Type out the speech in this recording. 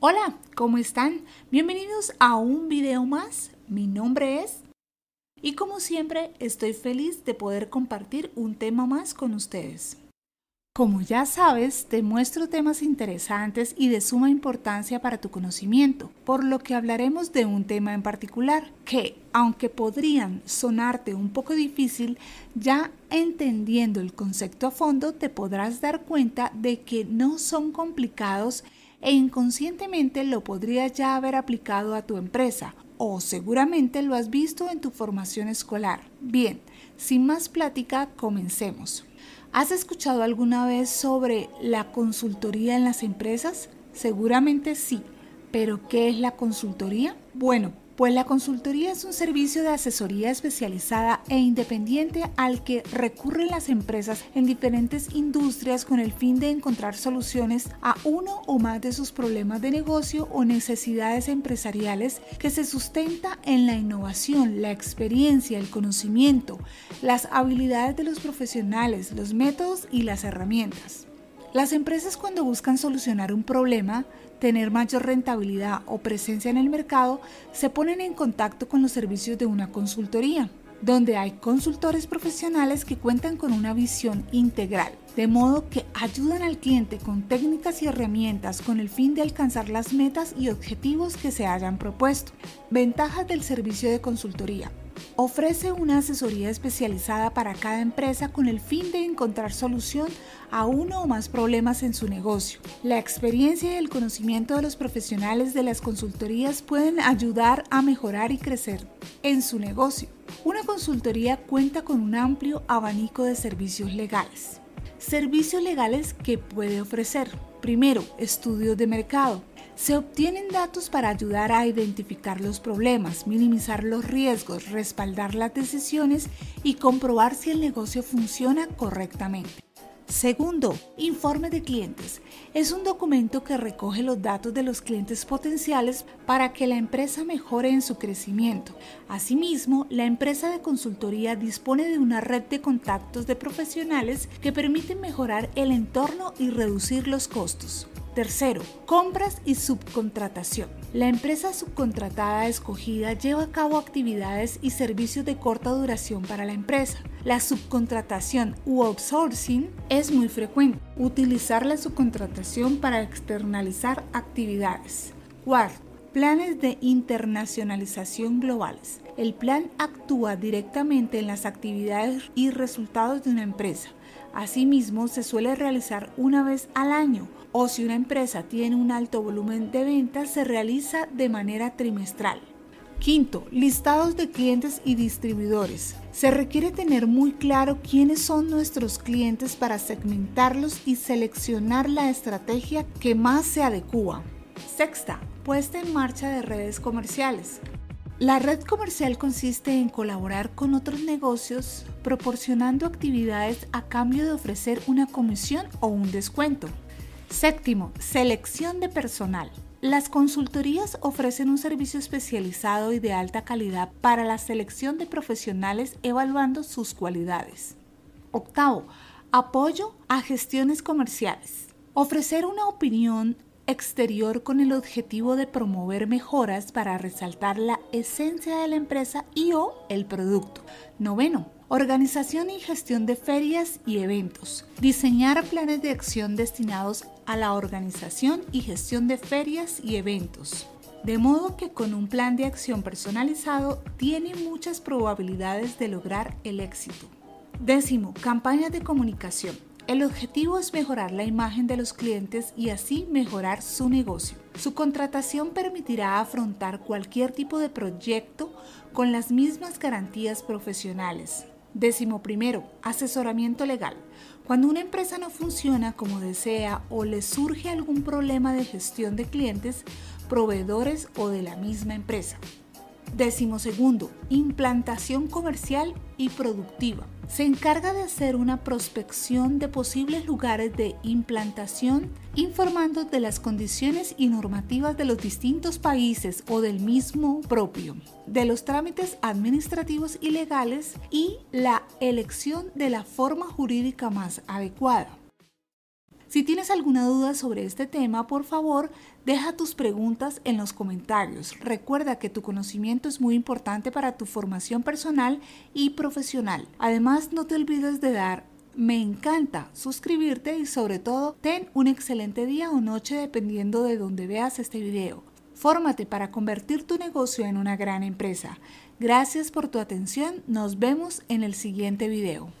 Hola, ¿cómo están? Bienvenidos a un video más. Mi nombre es... Y como siempre, estoy feliz de poder compartir un tema más con ustedes. Como ya sabes, te muestro temas interesantes y de suma importancia para tu conocimiento, por lo que hablaremos de un tema en particular que, aunque podrían sonarte un poco difícil, ya entendiendo el concepto a fondo te podrás dar cuenta de que no son complicados e inconscientemente lo podrías ya haber aplicado a tu empresa o seguramente lo has visto en tu formación escolar. Bien, sin más plática, comencemos. ¿Has escuchado alguna vez sobre la consultoría en las empresas? Seguramente sí, pero ¿qué es la consultoría? Bueno, pues la consultoría es un servicio de asesoría especializada e independiente al que recurren las empresas en diferentes industrias con el fin de encontrar soluciones a uno o más de sus problemas de negocio o necesidades empresariales que se sustenta en la innovación, la experiencia, el conocimiento, las habilidades de los profesionales, los métodos y las herramientas. Las empresas cuando buscan solucionar un problema tener mayor rentabilidad o presencia en el mercado, se ponen en contacto con los servicios de una consultoría, donde hay consultores profesionales que cuentan con una visión integral, de modo que ayudan al cliente con técnicas y herramientas con el fin de alcanzar las metas y objetivos que se hayan propuesto. Ventajas del servicio de consultoría. Ofrece una asesoría especializada para cada empresa con el fin de encontrar solución a uno o más problemas en su negocio. La experiencia y el conocimiento de los profesionales de las consultorías pueden ayudar a mejorar y crecer en su negocio. Una consultoría cuenta con un amplio abanico de servicios legales. Servicios legales que puede ofrecer. Primero, estudios de mercado. Se obtienen datos para ayudar a identificar los problemas, minimizar los riesgos, respaldar las decisiones y comprobar si el negocio funciona correctamente. Segundo, informe de clientes. Es un documento que recoge los datos de los clientes potenciales para que la empresa mejore en su crecimiento. Asimismo, la empresa de consultoría dispone de una red de contactos de profesionales que permiten mejorar el entorno y reducir los costos. Tercero, compras y subcontratación. La empresa subcontratada escogida lleva a cabo actividades y servicios de corta duración para la empresa. La subcontratación u outsourcing es muy frecuente. Utilizar la subcontratación para externalizar actividades. Cuarto, planes de internacionalización globales. El plan actúa directamente en las actividades y resultados de una empresa. Asimismo, se suele realizar una vez al año o si una empresa tiene un alto volumen de ventas, se realiza de manera trimestral. Quinto, listados de clientes y distribuidores. Se requiere tener muy claro quiénes son nuestros clientes para segmentarlos y seleccionar la estrategia que más se adecua. Sexta, puesta en marcha de redes comerciales. La red comercial consiste en colaborar con otros negocios proporcionando actividades a cambio de ofrecer una comisión o un descuento. Séptimo, selección de personal. Las consultorías ofrecen un servicio especializado y de alta calidad para la selección de profesionales evaluando sus cualidades. Octavo, apoyo a gestiones comerciales. Ofrecer una opinión exterior con el objetivo de promover mejoras para resaltar la esencia de la empresa y o el producto. Noveno, Organización y gestión de ferias y eventos. Diseñar planes de acción destinados a la organización y gestión de ferias y eventos. De modo que con un plan de acción personalizado tiene muchas probabilidades de lograr el éxito. Décimo, campañas de comunicación. El objetivo es mejorar la imagen de los clientes y así mejorar su negocio. Su contratación permitirá afrontar cualquier tipo de proyecto con las mismas garantías profesionales, Décimo primero, asesoramiento legal. Cuando una empresa no funciona como desea o le surge algún problema de gestión de clientes, proveedores o de la misma empresa. Décimo segundo, implantación comercial y productiva. Se encarga de hacer una prospección de posibles lugares de implantación, informando de las condiciones y normativas de los distintos países o del mismo propio, de los trámites administrativos y legales y la elección de la forma jurídica más adecuada. Si tienes alguna duda sobre este tema, por favor, deja tus preguntas en los comentarios. Recuerda que tu conocimiento es muy importante para tu formación personal y profesional. Además, no te olvides de dar me encanta suscribirte y sobre todo ten un excelente día o noche dependiendo de donde veas este video. Fórmate para convertir tu negocio en una gran empresa. Gracias por tu atención. Nos vemos en el siguiente video.